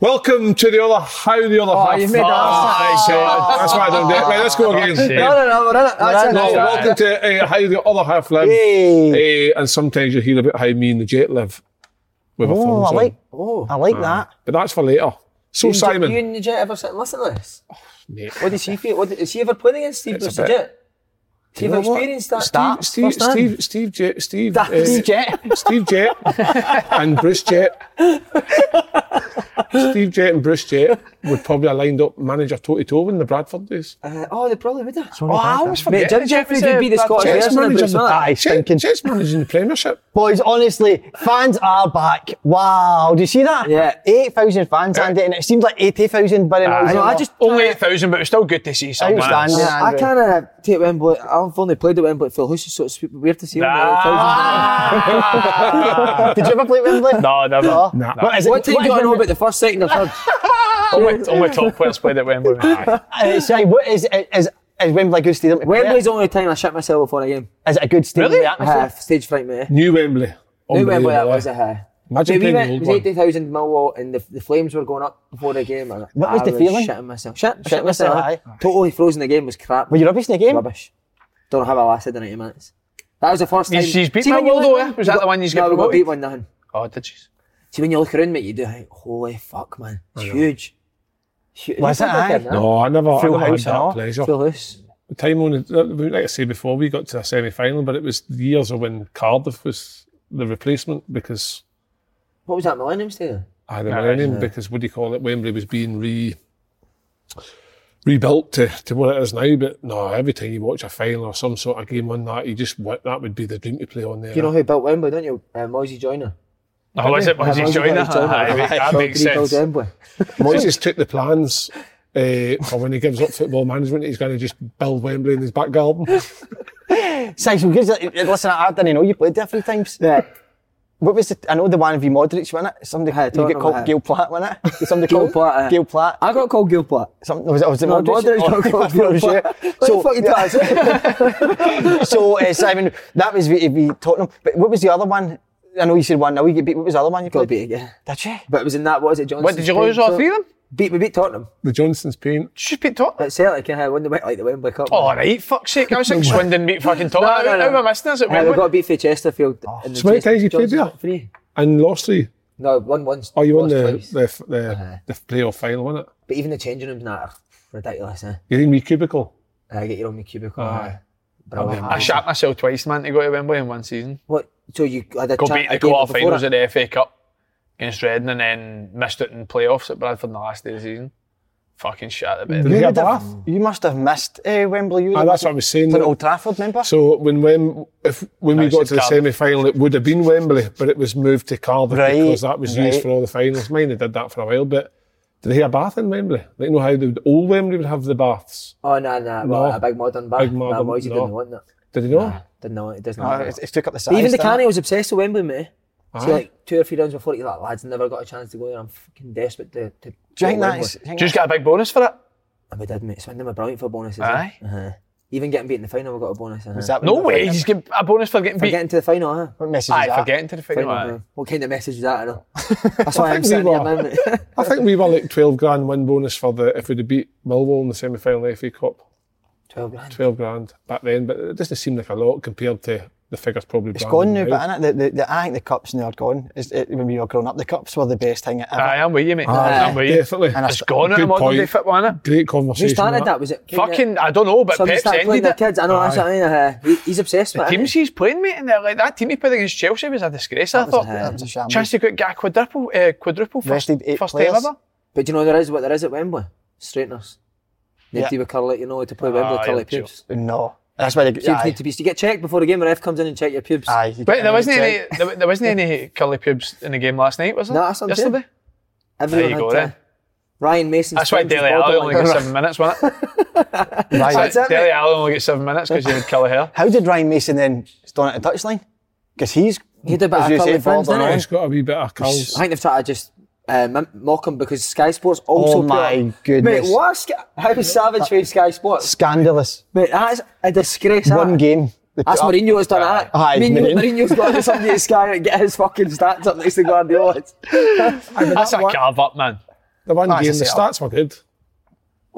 Welcome to the other how the other Oh, half. you've made that Ah, sound- That's why I don't do it. Right, let's go again. No, no, no, we're in it. That's it. No, welcome to uh, how the other half live. Yay. Uh, and sometimes you hear about how me and the Jet live. With Oh, phones I on. like, oh, I like that. But that's for later. So You Simon, you and the Jet ever sit and listen to this? mate, What does she feel? What, she ever played against Steve Bruce the Jet? Has she You know what? experienced that? Steve, Steve. Steve, Steve, Jet, Steve, uh, Steve Jet. Steve Jet, and Bruce Jet. Steve Jet and Bruce Jet would probably have lined up manager toe to toe in the Bradford days. Uh, oh, they probably would have. Oh, I always Mate, forget. Jim that Jefferies would be the Scottish Jet's version of manager. Bruce Miller. Aye, Jet. Jet's managing the Premiership. Boys, honestly, fans are back. Wow, do you see that? Yeah. 8,000 fans, Andy, and it seems like 80,000 by the I noise. know, of I just Only 8,000, but it's still good to see someone. Outstanding. else. Yeah, I Andrew. kind of take Wembley. I've only played at Wembley at Phil Hughes, so it's weird to see only Ah. Did you ever play Wembley? no, never. No. Nah. What is 8,000. it? What team what do is know about the first, second, or third? only, only top players played at Wembley. Uh, sorry, what is, is, is Wembley a good stadium to play? Wembley's the only time I shit myself before a game. Is it a good stadium? Really? The? Uh, stage fright, mate. New Wembley. New Wembley, that was a high. Imagine Mate, we playing the went, it old was one. 80,000 Millwall and the, the flames were going up before the game. And What was I the feeling? Shitting myself. Shit, Shitting shit myself. yourself, Totally frozen. The game was crap. Were you rubbish in the game? Rubbish. Don't know how I lasted the 90 minutes. That was the first time. She's beat See, when Millwall though, look- eh? Was that the one you no, we got promoted? beat one nothing. Oh, did she? See, when you look around, mate, you do think, holy fuck, man. It's huge. Huge. Was it, aye? No, I never, Full I never had house and all. that pleasure. Phil House. The time when, it- like I say before, we got to a semi final, but it was years of when Cardiff was the replacement because What was that, Millennium Stadium? I the millennium because what do you call it? Wembley was being re rebuilt to, to what it is now. But no, every time you watch a final or some sort of game on that, you just that would be the dream to play on there. You know who built Wembley, don't you? Uh, Moisey Joyner. Oh, was it? Moisey joining? got his joiner. That So makes he built sense. Wembley. Moises took the plans. Uh, for when he gives up football management, he's going to just build Wembley in his back garden. Say, listen, I didn't know you played there a times. Yeah. What was the, I know the one v Modric, wasn't it? Somebody, Aye, you get called. Gail Platt, wasn't it? Somebody Gail called Platt, aye. Gail Platt. I got called Gil Platt. Something, was it, was it No, Modric? Modric got called was Gil it. What So, the you so uh, Simon, that was v Tottenham. But what was the other one? I know you said one. Now you get beat. What was the other one you Got played? beat again. Did you? But it was in that, what was it, Johnson? What, did you lose all three of them? Beat, we beat Tottenham. the Johnstone's paint. Did you beat Tottenham? At Celtic, yeah, when they went like the Wembley Cup. Oh, right, fuck's sake. I was like Swindon beat fucking Tottenham. No, no, no. How am I missing this at Uh, we Wembley? got beat for Chesterfield. in the So many times you played there? Three. And lost three. No, one once. Oh, you won the twice. the the, Uh-huh. the playoff final, wasn't it? But even the changing rooms now are ridiculous, eh? You're in me cubicle. I get your own cubicle. Aye. Brilliant. I shot myself twice, man, to go to Wembley in one season. What? So you had a Go chat beat the a game quarter before finals it? of the FA Cup against Reading and then missed it in playoffs at Bradford in the last day of the season. Fucking shit at the bed. Did he You, have would you must have missed uh, Wembley. You would Ah, that's what I was saying. To Old Trafford, remember? So when when if when we got to the semi final, it would have been Wembley, but it was moved to Cardiff Right, because that was used for all the finals. Mine they did that for a while, but did they have a bath in Wembley? Like you know how the old Wembley would have the baths. Oh, no, no. Well, No. a big modern bar. Big Big modern- modern. Moisey no. didn't want that. Did they know? Nah, didn't know it. It doesn't. No, matter. it's, it's took up the size. Even the Canny was obsessed with Wembley, mate. Aye. So like two or three rounds before, he's like, lads, never got a chance to go there. I'm fucking desperate to. to Do you think go that is? Wembley." do you Just get a big bonus for it. And we did, mate. Swindon were brilliant for bonuses. Aye. Eh? Uh-huh. Even getting beat in the final, we got a bonus. Uh-huh. Was that No what you way, were he's getting a bonus for getting for beat. getting to the final, huh? What message Aye, is that? for getting to the final. Final, aye. uh, What kind of message is that? I know. That's why I'm think we sitting here were- now. mate. I think we were like 12 grand win bonus for the if we'd have beat Millwall in the semi final of the FA Cup. 12 grand. 12 grand back then, but it doesn't seem like a lot compared to the figures probably. It's gone now, but innit, the, the, the, I think the cups now are gone. Is it, when we were growing up, the cups were the best thing ever. I'm with you, mate. Aye, I'm with you. definitely. And It's gone out Good of modern day point. football, innit? Great Who started that? Was it? kinda- Fucking, I don't know, but Somebody Pep's started playing ended their it. kids. I know, that's what I mean. Uh, he, he's obsessed with The it. teams he's playing, mate, and they're like that team he played against Chelsea was a disgrace. I thought. a- that was a shambles. Chance to get get a quadruple, uh, quadruple first, Rested eight first players. time ever. But do you know there is what there is at Wembley? Straighteners. Nobody Yeah. with curly, you know, to play Wembley, Ah, curly yeah, pubes. No. That's why they Pubes aye. need to be. So you get checked before the game. The ref comes in and check your pubes. Aye, you But there wasn't any, there, there wasn't any curly pubes in the game last night, was there? No, that's what I'm. Yesterday. Everyone There you had go, to- then. Ryan Mason. That's why Dele Alli only got seven minutes, wasn't it? Right. That's it, Dele mate. Alli only got seven minutes because he had curly hair. How did Ryan Mason then stand at the touchline? Because he's He did a bit of curly say, fringe, didn't all. He's got a wee bit of curls. I think they've tried to just uh, mim- mock him because Sky Sports also. Oh my up- goodness. Mate, what? a Sky- How savage for Sky Sports? Scandalous. Mate, that's a disgrace. One that. game. They That's up- Mourinho has done that. Aye, Mourinho, Mourinho. Mourinho's got to somebody at Sky and get his fucking stats up next to Guardiola's. That's a one- carve up, man. The one That's game, the setup. stats were good.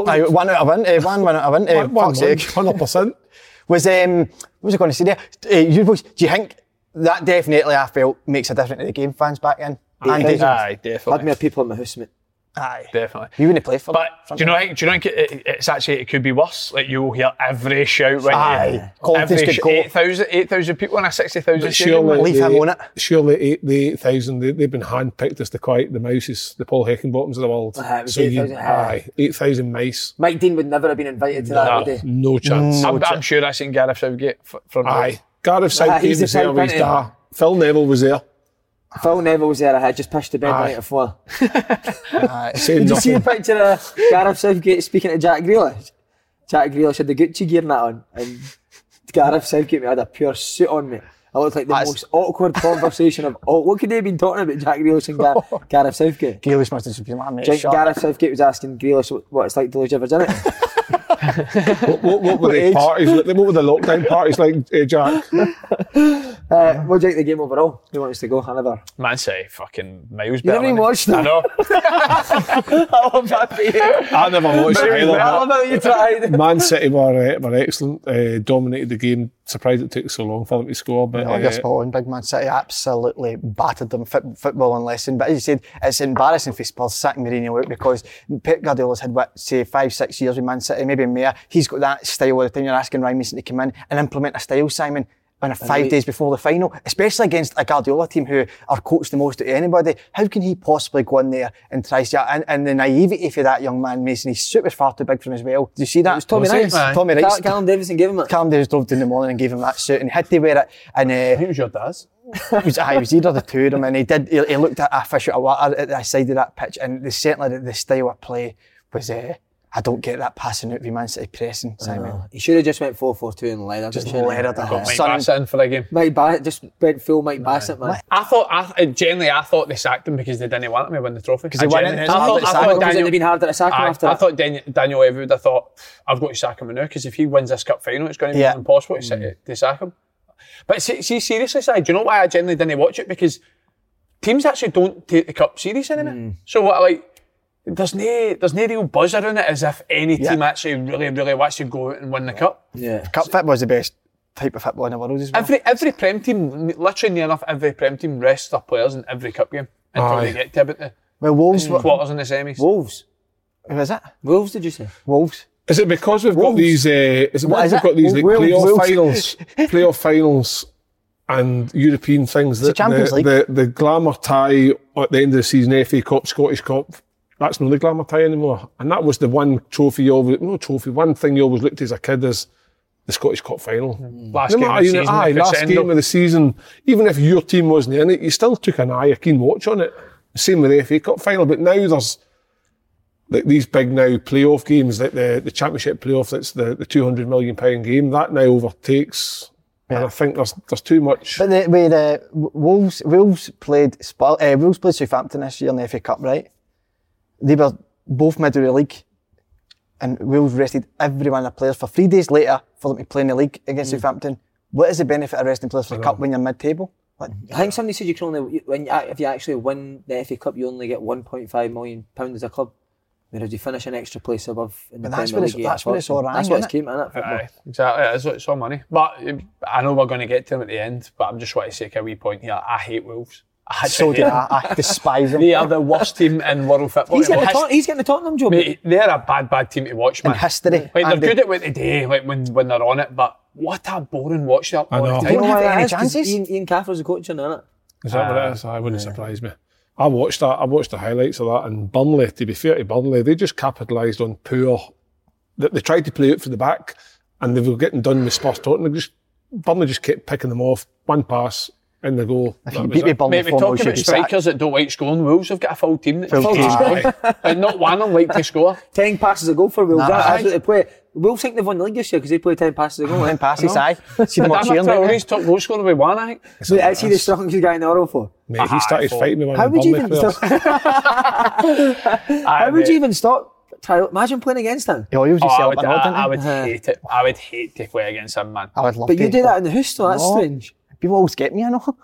Aye, one out of one. Uh, one, one out of one. Uh, One, one, fuck's sake. hundred percent. Was um, what was I going to say there? Uh, you do you think that definitely I felt makes a difference to the game fans back in? Andy, Aye, definitely. Had definitely. more people in my house, mate. aye, Definitely. you wouldn't play for But them. do you know? Do you know? It, it- it's actually it could be worse. Like you'll hear every shout when Aye. you, every sh- go. 8,000 8,000 people in a sixty thousand But stadium. surely, man. Leave him the- on it. Surely eight, the eight thousand. They, they've been handpicked as the quiet, the mouses, the Paul Heckingbottoms of the world. Aye, it was so you, 8,000, aye. aye, eight thousand mice. Mike Dean would never have been invited to that, No. would he? No chance. I'm, I'm sure I seen Gareth Southgate f- front row. Aye, Gareth Southgate he's the was there. his printing. Phil Neville was there. Phil Neville was there. I had just pushed the bed Aye. night before. Aye. Saying Did you see a picture of Gareth Southgate speaking to Jack Grealish? Jack Grealish had the Gucci gear and that on, and Gareth Southgate had a pure suit on, me. I looked like the That's- most awkward conversation of all. What could they have been talking about, Jack Grealish and Gar- Gareth Southgate? Grealish must have just been like, mate, Jack, shut Gareth Southgate was asking Grealish what, what it's like to lose your virginity. What, what, what were the age? parties? like? What were the lockdown parties like, uh, Jack? Uh, what do you think the game overall? Who wants us to go? Hanover. Man City, fucking miles You better. never even than- watched I them. know. I love that for you. I never watched it I either. love but how you tried. Man City were uh, were excellent. Uh, dominated the game. Surprised it took so long for them to score, but Oh, you're uh, spot on. Big Man City absolutely battered them fit, football and lesson. But as you said, it's embarrassing for Spurs sacking Mourinho out because Pep Guardiola's had what say five, six years with Man City, maybe more. He's got that style all the time. You're asking Ryan Mason to come in and implement a style, Simon. On a five he- days before the final, especially against a Guardiola team who are coached the most out of anybody, how can he possibly go in there and try to? And, and the naivety for that young man Mason, his suit was far too big for him as well. Do you see that? It was Tommy Was Rice. it? Tommy Cal- Rice. Callum Davidson gave him it. Callum Davis drove down in the morning and gave him that suit, and he had to wear it. And uh, Who was your dad's? it was, aye, it was either the two of them, and he did. He, he looked at a fish out of water at the side of that pitch, and the, certainly the, the style of play was. Uh, I don't get that passing out of Man City pressing, Simon. Uh-huh. He should have just went 4 4 2 and leathered Just it, shouldn't it. Uh, Got Mike Son- Bassett in for the game. Mike Bassett just went full Mike Bassett, man. I thought, I, generally, I thought they sacked him because they didn't want him to win the trophy. Because they won it, I it's thought, hard I thought him. Because it'd Daniel, have been harder to sack him Aye, after I that. thought Daniel, Daniel Levy would have thought, I've got to sack him now because if he wins this cup final, it's going to be Yeah. impossible to, mm. sa- to sack him. But see, see seriously, Si, do you know why I generally didn't watch it? Because teams actually don't take the cup serious anymore. Mm. So what, I like, there's no, there's no real buzz around it as if any Yeah. team actually really, really wants to go out and win the cup. Yeah. Cup football is the best type of football in the world as well. Every every Prem team, literally near enough every Prem team rests their players in every cup game until Aye. they get to about the well, Wolves. were- quarters and the semis. Wolves. Who is it? Wolves, did you say? Wolves. Is it because we've got these? Uh, is it What because is we've it? got these like Wolves, playoff Wolves. finals, playoff finals, and European things? the Champions the, League. The, the glamour tie at the end of the season, FA Cup, Scottish Cup. That's not the glamour tie anymore. And that was the one trophy you always, no trophy, one thing you always looked as a kid as the Scottish Cup final. Last No game of the season, aye, last crescendo. game of the season, even if your team wasn't in it, you still took an eye, a keen watch on it. Same with the FA Cup final, but now there's like these big now playoff games, like the, the Championship playoff, that's the, the two hundred million pound game. That now overtakes, and I think there's there's too much. But the, with the Wolves, Wolves played Spur, uh, Wolves played Southampton this year in the FA Cup, right? They were both middle of the league. and Wolves rested every one of the players for three days later for them to play in the league against Southampton. What is the benefit of resting players for the cup when you're mid-table? Like, I think somebody said you can only when you, if you actually win the FA Cup, you only get 1.5 million pounds as a club. Whereas you finish an extra place above in the But that's Premier what it's- League, you that's get what it's all That's what it's isn't came in it. Aye, exactly. It's, it's all money. But um, I know we're going to get to them at the end, but I'm just trying to take a wee point here. I hate Wolves. I so actually do I. I despise them. They are the worst team in world football. He's getting, the His- he's getting the Tottenham job. Mate, they're a bad, bad team to watch, man. In history, Like, they're Andy. good at what they do, like when, when they're on it, but what a boring watch they are all know. the They time. don't have any that is, 'cause chances. Ian, Ian Cathro's the coach in it. Is ah. that what it is? I wouldn't surprise me. I watched that. I watched the highlights of that, and Burnley. To be fair to Burnley, they just capitalised on poor. They, they tried to play out for the back, and they were getting done with Spurs. Tottenham just Burnley just kept picking them off. One pass in the goal. If That you beat me. Burnley Mate, we 4 talk about should be sacked. strikers that don't like scoring. Wolves have got a full team that Full full team. score. and not one of them like to score. 10 passes a goal for Wolves. Nah, That's aye. absolutely play. Wolves think they've won the league this year because they play 10 passes a goal. Ten passes, aye. See them all Adama cheering. don't they? Traore's top goal scorer with one, I think. So is he the strongest guy in the world for? Mate, he started Aye, fighting me one How would you even stop? How would you even stop? Imagine playing against him. He always Oh, I would, up I, I would hate it. I would hate to play against him, man. I would love But to. you do that in the house, though. That's strange. People always get me, I know.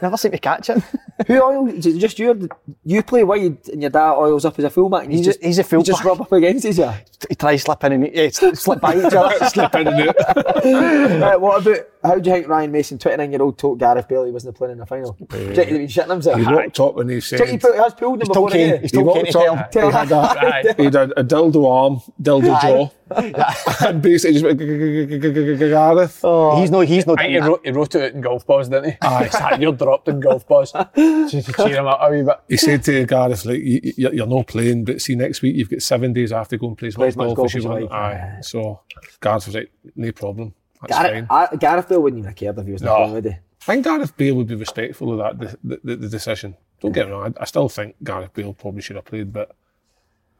Never seem to catch it. Who oil? Is it just you? You play wide and your dad oils up as a fullback. And you He's a- just, he's a you just fullback. rub up against each other. he tries slip in and yeah, slip by each other. slip in and out. right, what about how do you think Ryan Mason, 29 year old, told Gareth Bale he wasn't playing in the final? Do you think he'd been shitting himself? He walked up and he Do you think he has pulled him He's before told the Kane. He's he walked to tell him. up, he had a, he had a, a dildo arm, dildo jaw, and basically just went, Gareth. Oh. He's no, he's no. He wrote, he wrote it in golf balls, didn't he? Aye. It's like, you're dropped in golf balls. Just to cheer him up a wee bit. He said to Gareth, like, you, you- you're not playing, but see, next week you've got seven days after to go and play as much golf golf as you want. like. Aye. So Gareth was like, no problem. That's Gareth, fine. I, Gareth Bale wouldn't even have cared if he was not No. playing, would he? I think Gareth Bale would be respectful of that, the, the, the decision. Don't get me wrong, I, I still think Gareth Bale probably should have played, but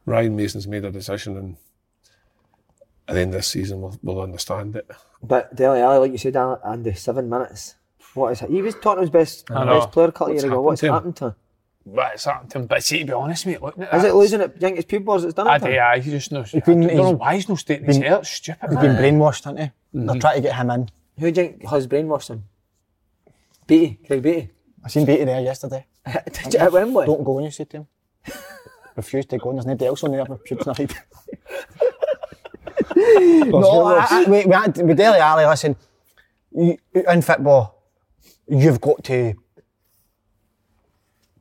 Ryan Mason's made a decision and at the end of this season we'll, we'll understand it. But Dele Alli, like you said, Andy, seven minutes. What is it? He was Tottenham's best, I best player a couple of What's years ago. What's happened to him? But it's happened to him. But see, to be honest, mate, looking at Is that, it losing it? Do you think it's pupils that's done it? I to do, him? aye, he just knows. I been- don't know he's why he's not staying his been- hair. It's stupid. He's been brainwashed, hasn't he? They're mm-hmm. trying to get him in. Who do you think has brainwashed him? Beatty, Craig Beatty. I seen Beatty there yesterday. Did you at Wembley? Don't go, you said to him. Refused to go, and there's nobody else on there with pubes night. no, I, I, we, we, had- with Dele Alli, listen, you, in football, you've got to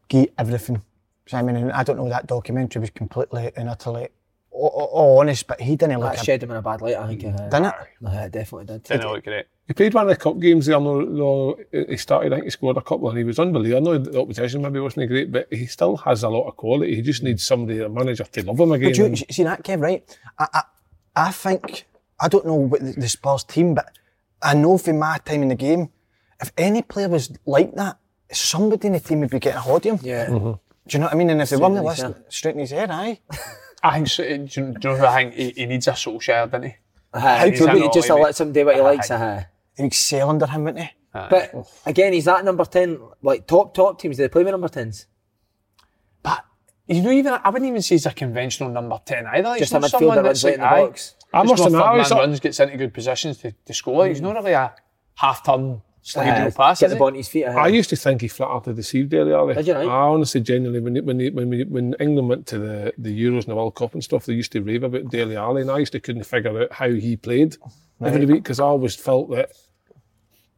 get everything. So, I mean, I don't know, that documentary was completely and utterly o- o- honest, but he didn't look That at shed him in a bad light, I think. Uh, Didn't it? No, it definitely did. Didn't look great. He played one of the cup games there, no, no, he started, I think he scored a couple and he was unbelievable. I know the opposition maybe wasn't great, but he still has a lot of quality. He just needs somebody, a manager, to love him again. But you, see that, Kev, right? I, I, I think, I don't know what the, the Spurs team, but I know from my time in the game, if any player was like that, somebody in the team would be getting a hold of him. Yeah. Mm-hmm. Do you know what I mean? And if they weren't Straight in his listening, hair. straight in his head, aye. I think, so, do, you, know who I think he, he needs a Solskjaer, doesn't he? Uh, he's could a just to let somebody do what he likes. Aye. Uh, He'd excel under him, wouldn't he? but again, he's that number 10, like top, top teams, do they play with number 10s? But you know, even I wouldn't even say he's a conventional number ten either. He's Just a midfielder someone runs that's late like, in the box. I must goes admit, I third was man up- runs, gets into good positions to, to score. He's not really a half turn sliding Uh, pass. get is the he? ball on his feet. uh, I used to think he flat out to deceive Dele Alli. Did you, right? I honestly, genuinely, when when when, when England went to the, the Euros and the World Cup and stuff, they used to rave about Dele Alli, and I used to couldn't figure out how he played every week because I always felt that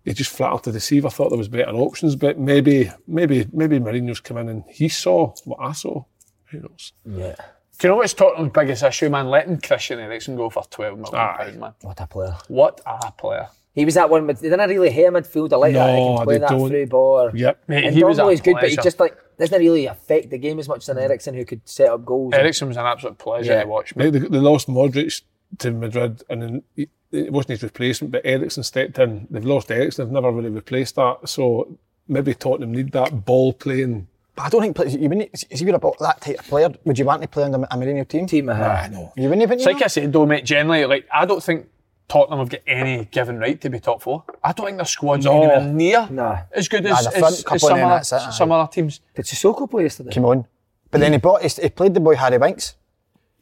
he just flat out to deceive. I thought there was better options, but maybe maybe maybe Mourinho's come in and he saw what I saw. Who knows? yeah. Do you know what's Tottenham's biggest issue, man? Letting Christian Eriksen go for twelve million Aye. pounds, man. What a player. What a player! He was that one, but they didn't really hate a I like that. He No, can play that don't. through ball. Yep. Mate, and he was a Dortmund is good, but he just like doesn't really affect the game as much as an Eriksen who could set up goals. Eriksen was an absolute pleasure Yeah. to watch. Man. They, they, they lost Modric to Madrid, and then he, it wasn't his replacement, but Eriksen stepped in. They've lost Eriksen. They've never really replaced that. So maybe Tottenham need that ball playing. But I don't think players, you wouldn't, if you're about that type of player, would you want to play under a Mourinho team? team. Uh, I know. You wouldn't even. It's like I said though, mate. Generally, like I don't think Tottenham have got any given right to be top four. I don't think their squad's No. anywhere near Nah. as good Nah, as, as, as some, and then other, it, some other teams. Did Sissoko play yesterday? Come on. But then he brought, he, he played the boy Harry Winks.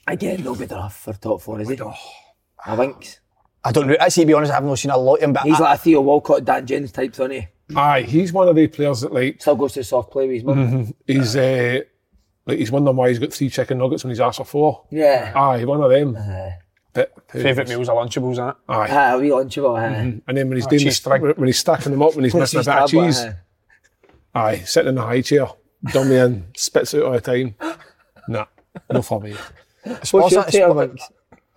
Again, no good enough for top four, is he? I think I don't know. Actually, to be honest, I've not seen a lot of him, but he's I, like a Theo Walcott, Dan Jones type, isn't he? Aye, he's one of the players that like Still goes to soft play with his mum. he's uh, like he's wondering why he's got three chicken nuggets when he's asked for four. Yeah. Aye, one of them. Bit Favourite meals are Lunchables, isn't it? Aye. Ah, a wee lunchable. Uh, And then when he's Oh, doing the, cheese string. when he's stacking them up, when he's missing a bit of cheese, aye, sitting in the high chair, dummy in, spits out all the time. Nah, no for me. What's your Spurs- take on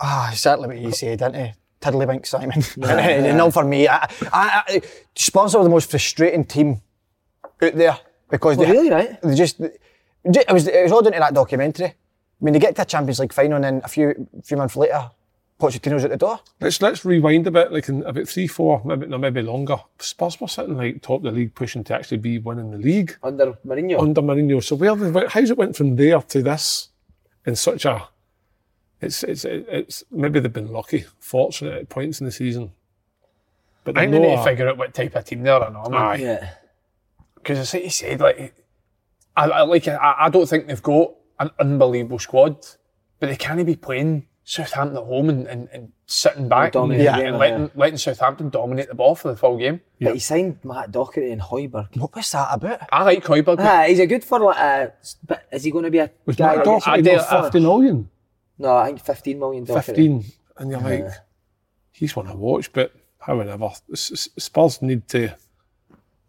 Ah, certainly what you said, didn't he? Tiddlywink Simon. And no for me. I, I, I, Spurs are the most frustrating team out there because Well, they, really, right? they just it was it was all down to that documentary. I mean, they get to a Champions League final and then a few few months later, Pochettino's at the door. Let's let's rewind a bit, like in about three, four, maybe no, maybe longer. Spurs were sitting like top of the league, pushing to actually be winning the league Under Mourinho. under Mourinho. So where how's it went from there to this in such a? It's it's it's maybe they've been lucky, fortunate at points in the season. But I think they're they need to figure out what type of team they are, man. Aye. yeah. Because as you said, like, I, I like, I, I don't think they've got an unbelievable squad, but they can't be playing Southampton at home and, and, and sitting back and, dominate the and game, letting, letting Southampton dominate the ball for the full game. But he signed Matt Doherty and Højbjerg. What was that about? I like Højbjerg. but Ah, he's a good for like a. But is he going to be a was guy? Matt that gets- Doherty I worth did- fifty million? No, I think fifteen million. 15 and you're like he's one to watch but however S- S- Spurs need to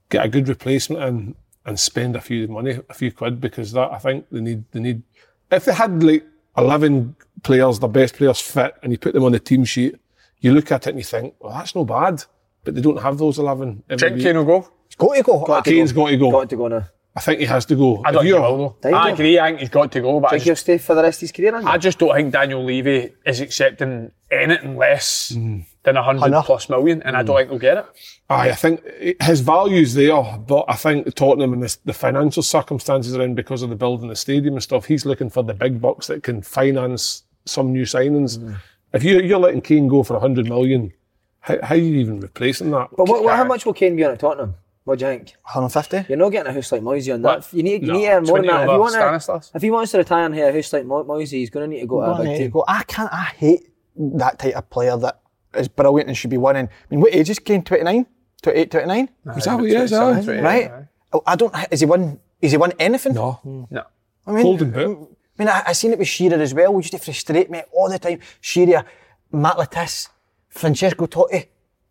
get a good replacement and and spend a few money a few quid because that I think they need they need if they had like 11 players the best players fit and you put them on the team sheet you look at it and you think well that's no bad but they don't have those 11 every Trent week. Kane will go. He's got to go. Got to Kane's go. got to go Got to go now. I think he has to go I don't think he you're- will, though. I you? agree, I think he's got to go, but I Think he'll just, stay for the rest of his career? I just don't think Daniel Levy is accepting anything less than a hundred million, and I don't think he'll get it. Aye, I think his value's there, but I think Tottenham and the, the financial circumstances around because of the building the stadium and stuff, he's looking for the big bucks that can finance some new signings. Mm. If you, you're letting Kane go for a 100 million, how, how are you even replacing that? But what, what, how much will Kane be on at Tottenham? What do you think? 150. You're not getting a house like Moisey on that. What? You need, you No, need to earn more than 20 that. If you, want Stanislas. to, if he wants to retire and have a house like Mo- Moisey, he's going to need to go to a big team. go. I can't. I hate that type of player that is brilliant and should be winning. I mean, what age is Kane? 29? 28, 29? Is that what he is? Right? Oh, I don't. Is he won? Is he won anything? No. Hmm. No. I mean, Golden boot. I mean, I, I seen it with Shearer as well. We used to frustrate me all the time. Shearer, Matt Le Tissier, Francesco Totti.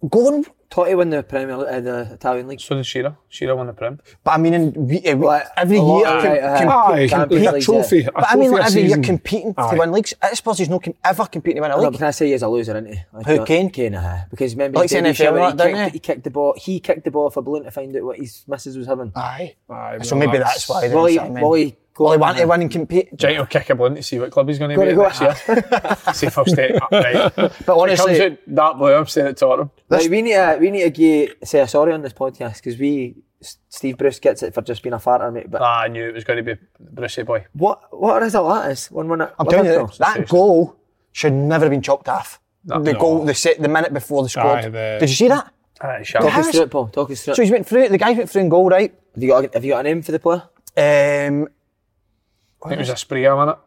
Go on. Totti won the Premier League, uh, the Italian league. So did Shearer. Shearer won the Prem. But I mean, in, we, uh, we- every a lot, year, aye, com- aye. com- Aye, Champions a trophy. yeah. A but I mean, trophy like a every year competing Aye. to win leagues. I suppose he's not com- ever competing to win a league. but can I say he's a loser, isn't he? I Who, don't- Kane? Kane, uh, because remember Likes he, did- he, NFL showed- he, and that, didn't kicked, he? he kicked the ball. He kicked the ball off a balloon to find out what his missus was having. Aye. Aye, So well, maybe that's why. Will he, he go Well, he wanted to and- win and compete. Giant will kick a balloon to see what club he's going to Gotta be go- at next year. see first step up, right. But It comes honestly, out that blue, I'm staying at Tottenham. Right, we need to we need to give, say sorry on this podcast because we Steve Bruce gets it for just being a farter, mate. But Ah, I knew it was going to be Brucey boy. what what result that is? One one. I'm telling you, that, that goal should never have been chopped off. the no. goal, the set, the minute before the squad. Aye, the- Did you see that? Aye, sharp. Talk us through it, Paul. Talk us through it. So it. he went through. The guy went through in goal, right? Have you got a, have you got a name for the player? Um, I think it was a sprayer, wasn't it?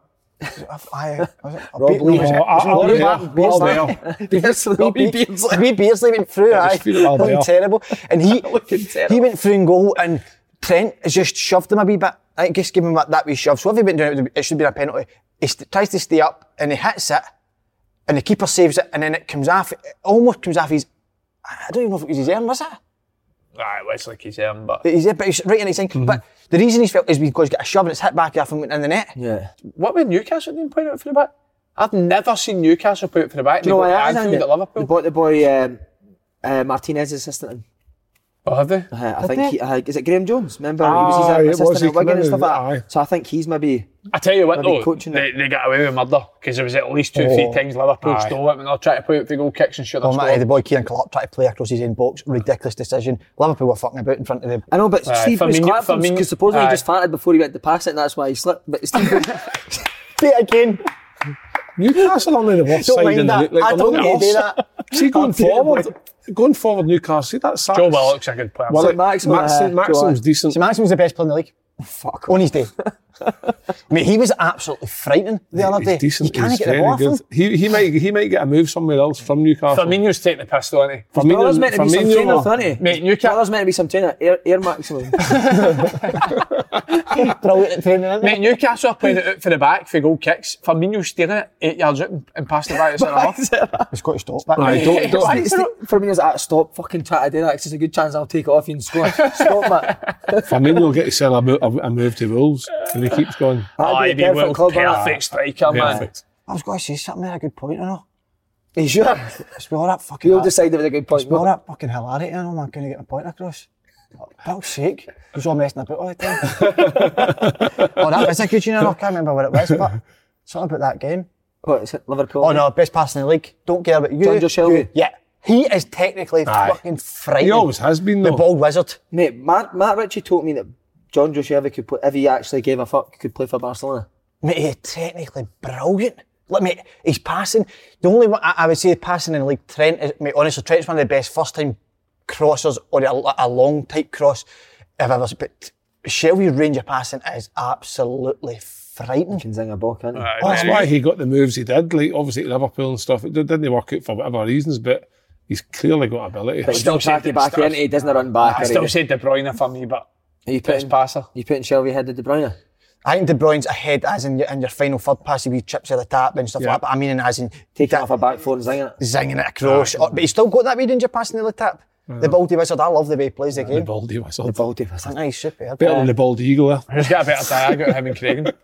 I, was it, Rob Lee. was it- I- was it I was Robbie there. Martin? I was Beardsley? there. Beardsley. Went through, aye. feel it Looking terrible. And he, terrible. he went through in goal and Trent has just shoved him a wee bit. I think just give him that, that wee shove. So if he went down, it It should be a penalty. He st- tries to stay up and he hits it and the keeper saves it and then it comes off, it almost comes off his, I don't even know if it was his arm, was it? Aye, it looks like he's um, but He's, but he's right in his thing. Mm-hmm. But the reason he's felt is because he's got a shove and it's hit back off and went in the net. Yeah. what would Newcastle doing putting it for the back? I've never seen Newcastle put it for the back. No, I know why that is? Anfield Andy? at Liverpool. They bought the boy um, uh, Martinez assistant. In. Oh, have they? Uh, I think he, uh, is it Graeme Jones? Remember he was his was, assistant he at Wigan and stuff like that. aye. So I think he's maybe I tell you what though, coaching they, it. they got away with murder because there was at least two, three Oh, times Liverpool aye. stole it when they're trying to put it for goal kicks and shut their Oh, score. my, the boy Ciaran Clark tried to play across his own box. Ridiculous decision. Liverpool were fucking about in front of the. I know, but Aye, Steve Bruce Firmino- clapped because supposedly aye. he just farted before he went to pass it, and that's why he slipped. But Steve Bruce, Do it again. Newcastle are the worst Don't side mind in the that. league. Like, I they're don't not need to do that. See, going I'll do it, forward, boy. Going forward, Newcastle, see that Sax. Joe Willock's a good player. Well, St. like, Maximin, Max, uh, Maxim's decent. So Maxim's the best player in the league. fuck. On his day. Mate, he was absolutely frightening the other He's day. decent. You can't He's get the very ball off him. good. He, he might he might get a move somewhere else from Newcastle. Firmino's taking the piss, though, isn't he? Firmino- Brother's meant to be some Firmino- trainer, isn't he? Mate, Newcastle- meant to be some trainer. Air, Air Maximum. Brilliant at training, isn't Mate, Newcastle are playing it out for the back for goal kicks. Firmino's steering it eight yards out and, and passing it back to centre half. he? He's got to stop that. Aye, don't, don't, Why is the- For me, is that stop fucking try to do that? 'cause It's a good chance I'll take it off you and score. Stop, man. Firmino will get to sell a, a, a move to Wolves and he keeps going. Oh, That'd he'd be be a a perfect club, wouldn't it? perfect striker, man. I was going to say something there, a good point, I know. Are you sure? It's all that fucking. We all decided it was a good point. It's all that fucking hilarity, I know, man. Couldn't get my point across. Oh, fuck's sake. He was all messing about all the time. oh, that was a good, you know, I can't remember what it was, but something about that game. What, is it Liverpool? Oh no, best pass in the league. Don't care about you. Jonjo Shelvey? you- Yeah. He is technically Aye. fucking frightening. He always has been The though. bald wizard. Mate, Matt, Matt Ritchie told me that Jonjo Shelvey could play, if he actually gave a fuck, could play for Barcelona. Mate, he's technically brilliant. Look, mate, he's passing. The only one I, I would say passing in the league, Trent, is, mate, honestly, Trent's one of the best first time crossers or a, a long type cross I've ever seen. But Shelvey's range of passing is absolutely frightening. Can zing a ball, can't he? Oh, that's why he got the moves he did, like obviously at Liverpool and stuff. It did- didn't work out for whatever reasons, but he's clearly got ability. But still still tacky back still- in, he doesn't run back. I still he- say De Bruyne for me, but Are you best putting, passer. you putting Shelvey ahead of De Bruyne? I think De Bruyne's ahead as in your, in your final third pass, if you chips at the tap and stuff Yeah. like that. But I mean, as in Taking that- off a back foot and zinging it. zinging it across. Oh, but he's still got that wee danger passing the tap. The Baldy Wizard, I love the way he plays the The game. The Baldy whistle. The Baldy was I think he's superb. Better than the bald eagle eh? there. Who's got a better tag out of him and Craig?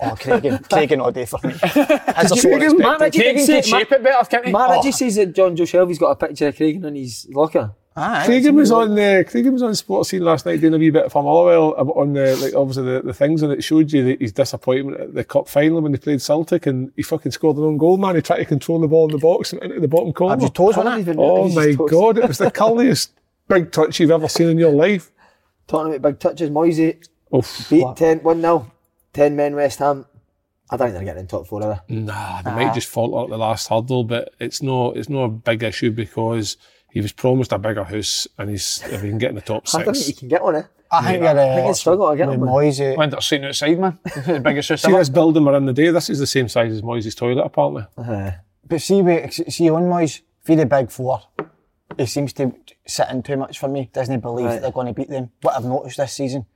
Oh, Craigan. Craigan all day for me. As a Craigan, sort Matt Ritchie Craig can say- shape it better, can't he? Matt Oh. Says that Jonjo Shelvey's got a picture of Craig in his locker. Aye, Craigan was on the Craigan was on Sports Scene last night doing a wee bit for Motherwell ab- on the like obviously the, the things and it showed you that his disappointment at the cup final when they played Celtic and he fucking scored an own goal man. He tried to control the ball in the box and into the bottom corner. Have your toes on I it? Oh my toes. god, it was the curliest big touch you've ever seen in your life. Talking about big touches, Moisey Oof. beat 10 1 0. 10 men West Ham. I don't think they're getting in top four, are they? Nah, they might just falter at the last hurdle, but it's no it's no a big issue because he was promised a bigger house and he's if he can get in the top six. I don't think six. you can get one, eh? I think you're I think uh, it's struggle to get with them. Moisey. Went to sleeping outside, man. the biggest house See ever. this building we're in the day, this is the same size as Moyes' toilet apparently. Uh-huh. But see, we, see on Moyes, for the big four, he seems to sit in too much for me. Doesn't believe Right. that they're going to beat them. What I've noticed this season.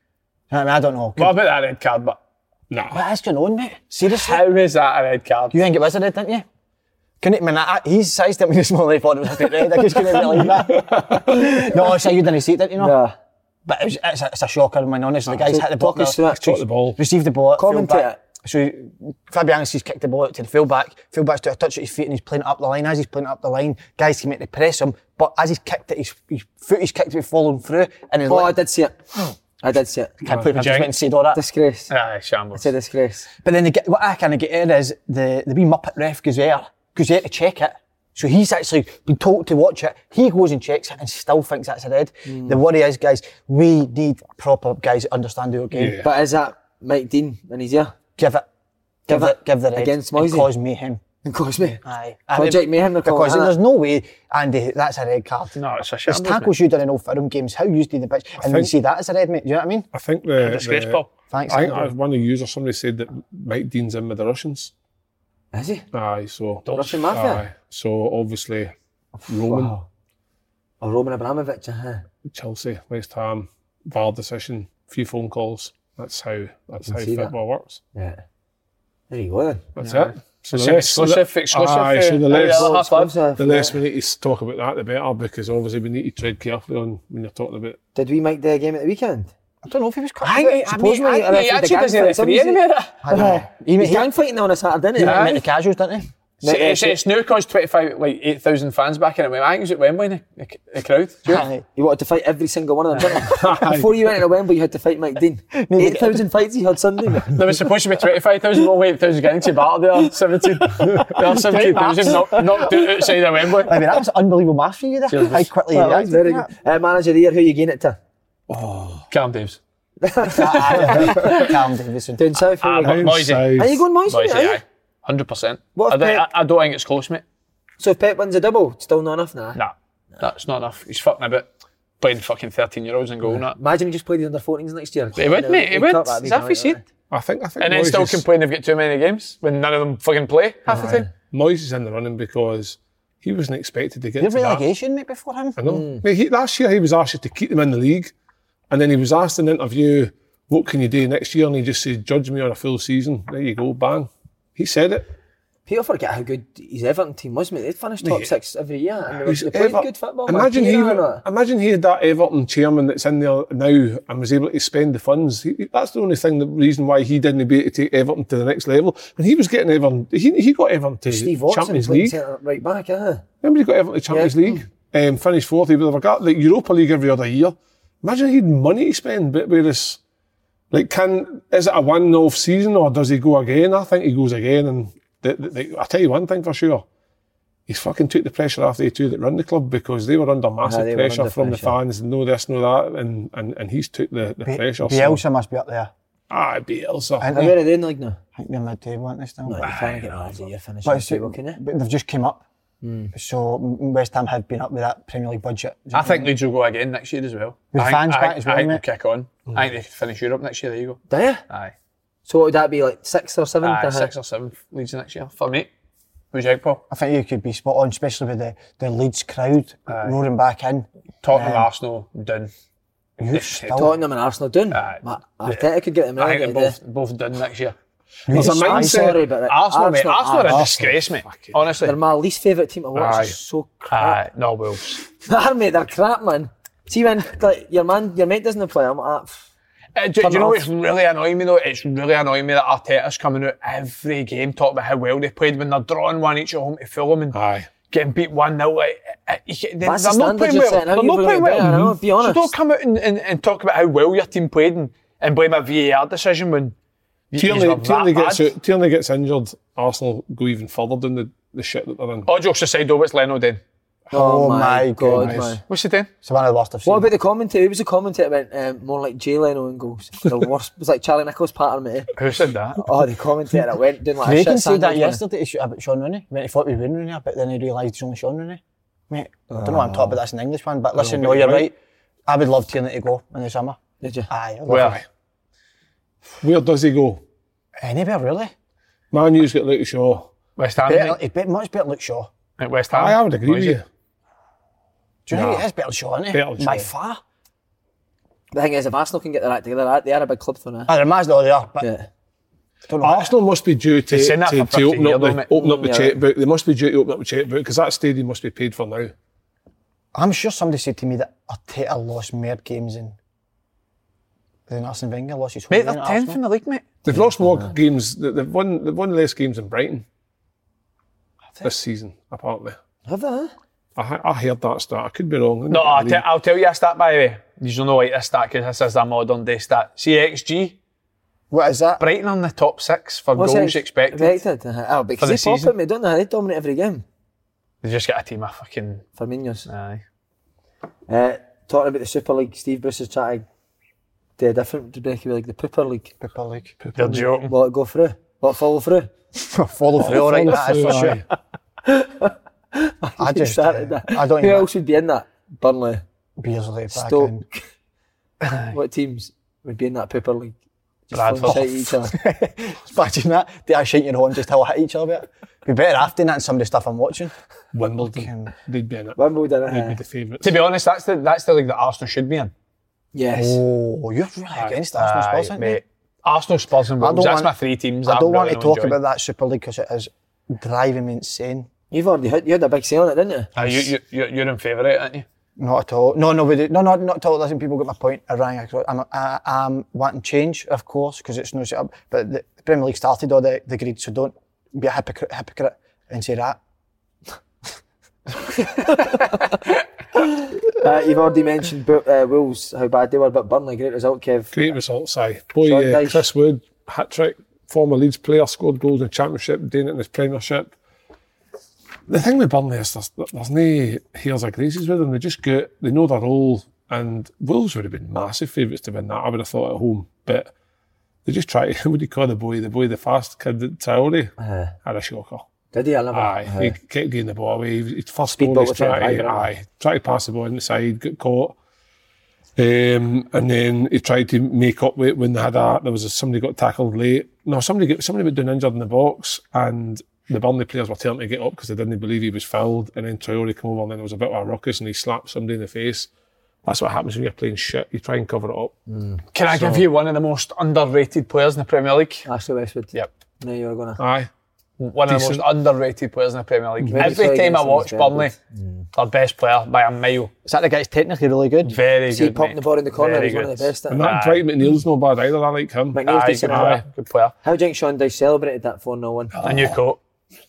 You know what I mean? I don't know. What about that red card, but no. Nah. What is going on, mate? Seriously? how is that a red card? You think it was a red, didn't you? Couldn't, man, I, I- he's sized it me this morning, I thought it was a bit red. I just couldn't believe that. no, so you didn't see it, didn't you? know? Yeah. But it was, it's, a, it's a shocker, man, honestly. The guys So hit the ball. talk us it. Caught the ball. Received the ball. Commentate fullback. So Fabianski's kicked the ball out to the fullback. Fullback's to a touch at his feet and he's playing it up the line. As he's playing it up the line, guys came out to press him. But as he's kicked it, his, his foot he's kicked it falling through. And his Oh, I leg, did see it. I did see it. can't believe I just went and said all that. Disgrace. Aye, shambles. It's a disgrace. But then the, what I kind of get here is the, the wee Muppet ref goes there, goes there to check it. So he's actually been told to watch it. He goes and checks it and still thinks that's a red. The hmm. worry is, guys, we need proper guys that understand our game. Yeah. But is that Mike Dean in he's here? Give it. Give, Give it, it give the red. against and Moisey. cause mayhem. And cause me. Aye. Project Mayhem, they're calling Because it, there's no way, Andy, that's a red card. No, it's a It's shambles. tackles you done in all Firm games. How you do the pitch, and then you see that as a red, mate. Do you know what I mean? I think the, Disgrace, the- Paul. Thanks. I think I- one of the users somebody said that Mike Dean's in with the Russians. Is he? Aye, so Russian Mafia? Aye, so obviously Roman, Wow. Oh, Roman Abramovich, uh-huh. Chelsea, West Ham, VAR decision, few phone calls. That's how that's how see that. football works. Yeah. There you go then. That's it. So It's the less- exclusive, exclusive. Aye, uh, so the uh, less, the other half live. Exclusive, the less yeah. we need to talk about that, the better, because obviously we need to tread carefully on when you're talking about. Did we make the game at the weekend? I don't know if he was cut. I think, I mean, Supposedly, I, I he actually doesn't fight, referee somebody- anyway. He, He's he, gang fighting on a Saturday, he didn't he? went to casuals, didn't he? So it's, it's now caused 25, like 8,000 fans back in it. I think it was at Wembley, the, the, the crowd. Do you? Aye. You wanted to fight every single one of them, didn't you? Before you went to Wembley, you had to fight Mike Dean. 8,000 fights he had Sunday. mate. There was supposed to be 25,000, well, 8,000 getting to battle there, 17. There are 17,000 knocked, knocked out outside of Wembley. I mean, that was an unbelievable match for you there. How quickly Well, you reacted very good. Uh, manager of the year, who you gain it to? Cam Daves. that. Callum Davidson. Down south, who Ah, you? Moisey. Are you going Moisey? Moisey, aye. 100%. What I, don't- Pep- I, I don't think it's close, mate. So if Pep wins a double, still not enough now. Nah, that's not enough. He's fucking about playing fucking 13 year olds and goal and that. Imagine he just played the under 14s next year. He would, mate. He would. Is That'd be he said. I think. I think. And then Moyes still is- complain they've got too many games when none of them fucking play half the time. Moyes is in the running because he wasn't expected to get Your to that. relegation, mate, before him. I know. Mate, he, last year he was asked to keep them in the league, and then he was asked in an interview, "What can you do next year?" And he just said, "Judge me on a full season." There you go, bang. He said it. People forget how good his Everton team was, mate. They'd finish top six every year. And they, were, He's they played Ever- good football. Imagine he, imagine he had that Everton chairman that's in there now and was able to spend the funds. He, that's the only thing, the reason why he didn't be able to take Everton to the next level. And he was getting Everton. He, he got Everton to Steve Watson Champions League. right back, uh. Remember he got Everton to Champions Yeah. League, um, finished fourth. He would have got the Europa League every other year. Imagine he had money to spend, but whereas, like, can is it a one-off season or does he go again? I think he goes again. And the, the, the, I tell you one thing for sure, he's fucking took the pressure off the two that run the club because they were under massive they were pressure under from pressure. the fans. No this, no that, and and, and he's took the, the pressure. so- Bielsa must be up there. Ah, Bielsa. And Now, where are they in the league now? I think they're mid-table, aren't they still? No, you can't get lads a year finishing But, the it's- table, can you? but they've just came up. Hmm. So West Ham have been up with that Premier League budget. I think Leeds will go again next year as well. With I think- fans I back think- as well, I think mate. they'll kick on. I think they could finish Europe next year. There you go. Do you? Aye. So what would that be, like sixth or seventh? Aye, uh, six or seventh Leeds next year for me. Who's out, Paul? I think you could be spot on, especially with the, the Leeds crowd roaring back in. Tottenham, Um, Arsenal, done. Tottenham and Arsenal. Aye. Ma- Arteta could get them I think they're both both done next year. There's a I'm mindset. sorry, but like, Arsenal, mate. Arsenal are a Arsenal, disgrace, mate. Honestly. They're my least favourite team to watch. Aye. So crap. Aye, no Wolves. Nah, mate, they're crap, man. See when like your man, your mate doesn't play. I'm like, ah. Uh, do, do you know off. what's really annoying me though? It's really annoying me that Arteta's coming out every game talking about how well they played when they're drawing one each at home to Fulham and Aye. getting beat 1 0. Like, uh, you they're That's the not playing well. setting. They're not got to playing get better, well. no, be So don't come out and, and, and talk about how well your team played and, and blame a VAR decision when you Tierney, were Tierney, gets, out- Tierney gets injured. Arsenal go even further down the, the shit that they're in. All jokes aside though, what's Leno doing? Oh my god, man. What's he doing? it's one of the worst I've seen. What about the commentator? Who was the commentator went um, more like Jay Leno in goals? The worst it was like Charlie Nicholas pattern, mate. Who said that? Oh, the commentator that went doing like a Reagan shit said that sandwich, man. yesterday to shoot about Sean Rooney when he thought he was Wayne Rooney, but then he realised he's only Sean Rooney. Mate, I don't know why I'm talking about that's an English one, but listen, no, you're you're right. right. I would love Tierney to go in the summer. Did you? Aye, I'd love Where? does he go? Anywhere really. Man U's got Luke Shaw. West Ham. Better, mate. he'd be much better than Luke Shaw. At West Ham. Aye, I would agree with you. it? Do you think it is better than Shaw, isn't he? Better than By Shaw. far. The thing is, if Arsenal can get their act together, they are a big club for now. Ah, the man's not there, but Yeah. Arsenal must be due to, They've seen that to, to open, up the, mate. open up the Yeah. checkbook. They must be due to open up the checkbook because that stadium must be paid for now. I'm sure somebody said to me that Arteta lost more games than than Arsene Wenger lost his Mate, they're reign at 10th in the league, mate. They've lost more games. they- They've won. They've won less games than Brighton this season. Apparently, Have they? I, I heard that stat. I could be wrong. No, I'll, te- I'll tell you a stat by the way. You don't know like this stat because this is a modern day stat. CXG, What is that? Brighton on the top six for What's goals it? expected. Expected. Uh-huh. Oh, because the they pop season. it, mate, don't they? They dominate every game. They just get a team of fucking. Firmino's. Aye. Uh, talking about the Super League, Steve Bruce is trying to do a different breakaway league, the Pooper League. Pepper League. They're joking. Will it go through? Will it follow through? Follow through, all right, that is for sure. I just, started uh, that. I don't Who even else would be in that? Burnley, Beersley back in. Stoke. what teams would be in that Pooper League? Just Bradford. throwing shite at each other. Imagine that. They are shaking your horn just how I hit each other a bit. Be better after that than some of the stuff I'm watching. Wimbledon. They'd be in it. Wimbledon. They'd Uh, be the favourites. To be honest, that's the that's the league that Arsenal should be in. Yes. Oh, you're really against Arsenal Spurs, aren't you? Arsenal, Spurs, and I Wolves. don't That's want- my three teams. I that don't want really to talk enjoy. about that Super League because it is driving me insane. You've already had, you had a big say on it, didn't you? Aye, you, you, you're, you're in favour of it, aren't you? Not at all. No, no, we do- no, no, not at all. Listen, people get my point. I rang. I- I'm, I, I'm wanting change, of course, because it's no set up. But the Premier League started all the, the greed, so don't be a hypocrite, hypocrite and say that. Uh, you've already mentioned uh, Wolves, how bad they were, but Burnley, great result, Kev. Great result, aye. Boy, uh, Chris Wood, hat trick, former Leeds player, scored goals in the Championship, doing it in his Premiership. The thing with Burnley is there's, there's no hairs or graces with them. They just get, they know their role, and Wolves would have been massive favourites to win that, I would have thought at home. But they just try, to, what do you call the boy? The boy, the fast kid, Traore, had a shocker. Did he? I never. Aye, he kept getting the ball away. He- His first Speed goal, ball he's with trying to, driver. aye, try to pass the ball inside, got caught. Um, and then he tried to make up with it when they had a there was a, somebody got tackled late. No, somebody got somebody was doing injured in the box, and the Burnley players were telling him to get up because they didn't believe he was fouled. And then Traore came over, and then there was a bit of a ruckus, and he slapped somebody in the face. That's what happens when you're playing shit. You try and cover it up. Can I give you one of the most underrated players in the Premier League? Ashley Westwood. Yep. No, you were gonna. Aye. One of the Decent. most underrated players in the Premier League. Very Every time I against him, watch Burnley, good. their best player by a mile. Is that the guy that's technically really good? Very See, good. popping mate. the ball in the corner Very is one of the best. And at it. that Brighton McNeil's no bad either. I like him. McNeil's Aye, decent. good at player. Good player. How do you think Sean Dyche celebrated that 4 0 1? A new coat.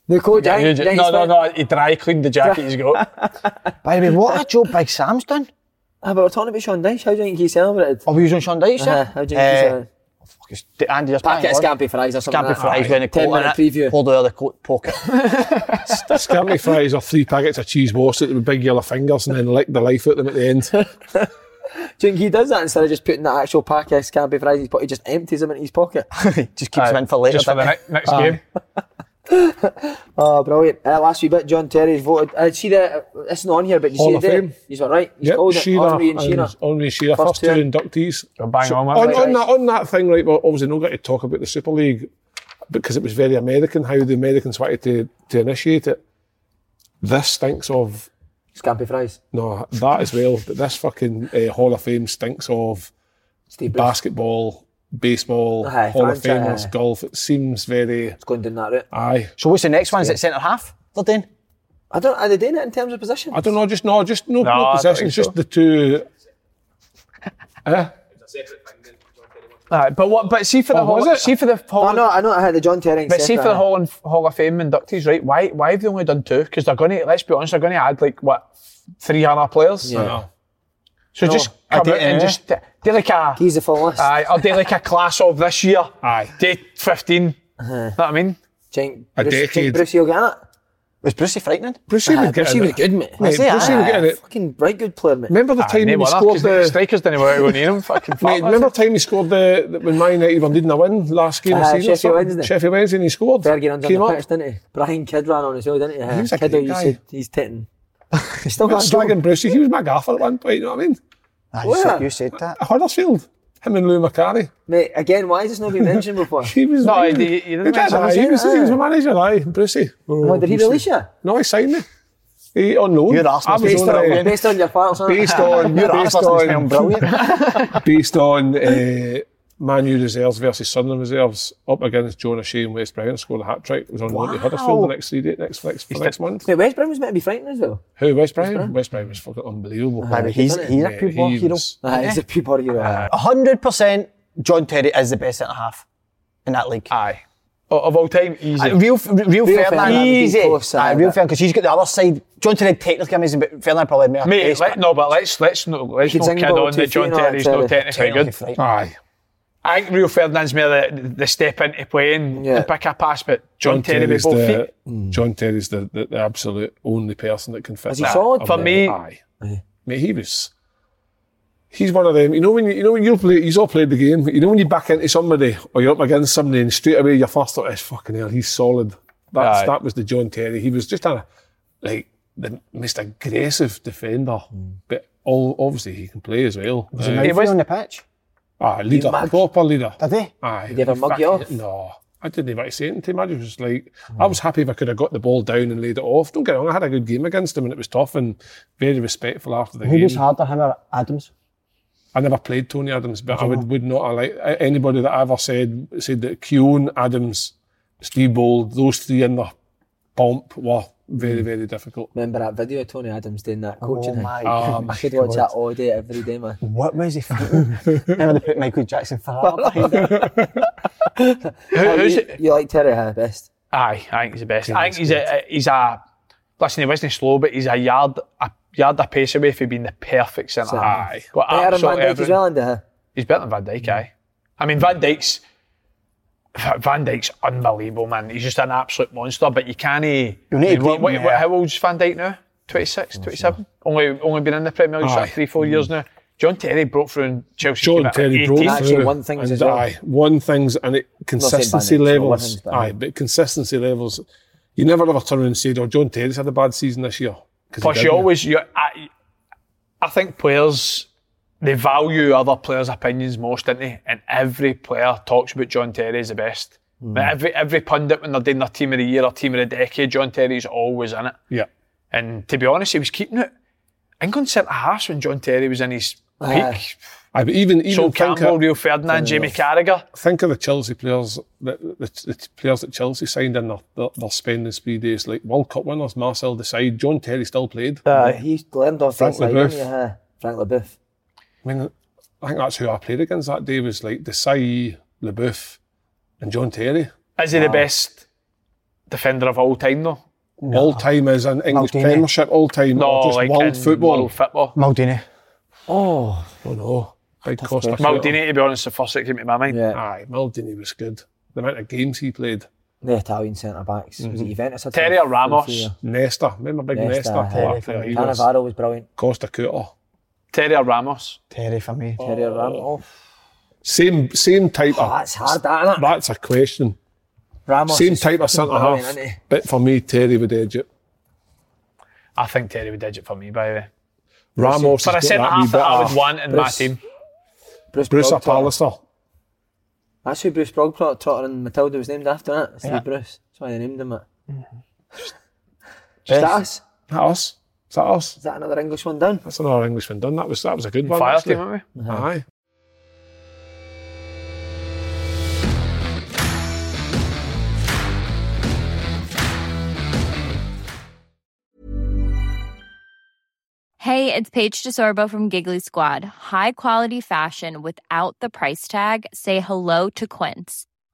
The coat, Yeah, I you yeah, no, no, no. He dry cleaned the jacket he's got. By the way, what a job Big Sam's done. Ah, but we're talking about Sean Dyche. How do you think he celebrated? Oh, we was on Sean Dyche, Uh-huh. yeah? How do you think he Uh, celebrated? Fucking st- Andy, just Packet of hang on. scampi fries or something Scampi like that. fries with a 10 coat in minute it. preview. Pulled out of the coat pocket. Scampi fries or three packets of cheese Worsted with big yellow fingers and then lick the life out of them at the end. Do you think he does that instead of just putting that actual packet of scampi fries in his pocket? He just empties them into his pocket. just keeps them in for later. Just for the ne- next game. Oh, brilliant. Uh, last wee bit, John Terry's voted. I see the, it's not on here, but you Hall see of the? Fame. He's all right. He's yep, called it Shearer Henri and Shearer. and Henri and Shearer, First first, two two. inductees. We're bang on, on, man. on that on that thing, right? Well, obviously not got to talk about the Super League because it was very American. How the Americans wanted to to initiate it. This stinks of Scampi fries. no that as well, but this fucking uh, Hall of Fame stinks of Steve Bruce. basketball, baseball, Aye, Hall of franchise, Famers, aye. golf. It seems very It's going down that route. aye. So what's the next one? Is it centre half? They're doing? I don't, are they doing it in terms of position? I don't know, just no, just no, No, no, I don't possessions, think just the two. Eh? Aye, but what? But see for the Oh, Hall, was it? see for the Hall, Oh, no, I know I had the John Terry. but see for the Hall, and, Hall of Fame inductees, right? Why? Why have they only done two? Because they're going to. Let's be honest, they're going to add like what three other players. Yeah. So just I come did- out and yeah. just do like a. He's the full list. Aye, or do like a class of this year. Aye. Day fifteen. Uh-huh. Know what I mean? Think A Bruce, decade. think Brucey will get it? Was Brucey frightening? Brucey Aye, would get Brucey was good, mate. Mate, Is he? Brucey would get it. Fucking right good player, mate. Remember the time no when he bother, scored 'cause the the. strikers didn't want to go near him. Fucking Mate, remember the time he scored the, the when Man United were needing a win last game of Aye, the season? or Sheffield something? Wednesday. Sheffield Wednesday, and he scored. Fergie runs on Came the up. pitch, didn't he? Brian Kidd ran on as well, didn't he? Uh, was a Kidd, great you guy. said he's titting. He's still got a Slagging. Brucey. He was my gaffer at one point, you know what I mean? Ah, you, Where? said, you said that. Huddersfield. Him and Lou Macari. Mate, again, why has this not been mentioned before? He was. No, he, he- he didn't did, aye, he, was, yeah. he was my manager, aye, Brucey. Oh, did he release you? No, he signed me. He on loan. You're Arsenal was Based only- on, based on your files, based on Your based Arsenal's on brilliant. based on uh, Man U reserves versus Sunderland reserves up against John O'Shea and Wes Brown scored a hat trick. It was on loan to Huddersfield the next three days next next, for next month. Mate, Wes Brown was meant to be frightening as well. Who Wes Brown? Wes Brown was fucking unbelievable. Aye, but he's, he's a Mate, pure he hero. was- Aye, he's a pure hero. A hundred percent John Terry is the best centre half in that league. Aye. O- Of all time, easy. Uh, real, real, Ferdinand, Ferdinand easy. close, Aye, aye, real but- Ferdinand, because he's got the other side. John Terry technically amazing, but Ferdinand probably had more Mate, let, no, but let's let's no let's not kid on two that John feet, no, Terry's not technically technically good. Aye. I think Rio Ferdinand's more the, the step into playing Yeah. and pick a pass, but John, Terry with both the, feet. John Terry's the, the, the absolute only person that can fit. Is he that solid? For me- aye. Mate, he was. He's one of them. You know when you, you know when you play, he's all played the game. You know when you back into somebody or you're up against somebody and straight away your first thought is fucking hell. He's solid. That's Aye. that was the John Terry. He was just a like the most aggressive defender, but all obviously he can play as well. was he Uh, was- on the pitch? Ah, leader, mug- proper leader. Did he? Aye. Did he ever mug you off? No. I didn't even say anything to him. I just was like, I was happy if I could have got the ball down and laid it off. Don't get me wrong, I had a good game against him and it was tough and very respectful after the Who game. was harder, him or Adams? I never played Tony Adams, but I would, would not like anybody that I ever said said that Keown, Adams, Steve Bould, those three in the bump were very, very difficult. Remember that video of Tony Adams doing that coaching? Oh thing? my I could watch that all day, every day, man. What was he thinking? Remember they put Michael Jackson Farrar behind it? Who, Oh, who's you, it? you like Terry huh, best? Aye, I think he's the best. I think he's a, he's a listen. He wasn't slow, but he's a yard a yard of pace away from being the perfect centre. Centre. Aye, got Better than Van absolutely Dijk as well, and uh, He's better than Van Dijk, aye. I mean, Van Dijk's Van Dijk's unbelievable, man. He's just an absolute monster. But you can't. You need to I what, what, yeah. how old's Van Dijk now? 26, 27? Only only been in the Premier League for Aye. three, four years mm. now. John Terry broke through in Chelsea. John Terry at broke 18. Actually, through won things and as well. Aye, won things and it consistency Van Dijk, so levels. but aye, aye. but consistency levels. You never ever turn around and say, "Oh, John Terry's had a bad season this year." 'Cause he Plus, you always, you, I, I think players they value other players' opinions most, don't they? And every player talks about John Terry as the best. Like every every pundit when they're doing their team of the year or team of the decade, John Terry's always in it. Yeah. And to be honest, he was keeping it. England sent a halves when John Terry was in his Aye. peak. Aye, but even even So think Campbell, of, Rio Ferdinand, Jamie Carragher. think of the Chelsea players, the, the, the players that Chelsea signed in their, their, their spending spree days, like World Cup winners, Marcel Desailly, John Terry still played. Uh, he learned off Frank that side, Leboeuf. didn't he? Uh, Frank Leboeuf. I mean, I think that's who I played against that day was like Desailly, Leboeuf, and John Terry. Is he the best defender of all time though? All time is an English Maldini. Premiership, all time, No, or just like world in football. World football. Maldini. Oh, Oh no, big Costa. question. Maldini, to be honest, the first that came to my mind. yeah. Aye, Maldini was good. The amount of games he played. The Italian centre backs. Was it mm-hmm. Juventus? had Terry or Ramos? filthy, Nesta, remember big Nesta, Nesta? aye. What a player he was. Cannavaro was brilliant. Costacurta. Terry or Ramos? Terry for me. Terry or Ramos. Oh, Same same type oh, of. that's hard, that, isn't it? That's a question. Ramos Same is type of fucking centre brilliant, half. isn't? But for me, Terry would edge it. I think Terry would edge it for me, by the way. Ramos For a has got centre half that I would want in my team. Bruce, Bruce Bogtrotter. Pallister. That's who Bruce Bogtrotter and Matilda was named after, isn't it? Bruce. That's why they named him it. Mm-hmm. Is that us? Is that us? Is that us? Is that another English one down? That's another Englishman done. That was that was a good one. Fire actually. team, aren't we? Aye. Hey, it's Paige DeSorbo from Giggly Squad. High quality fashion without the price tag. Say hello to Quince.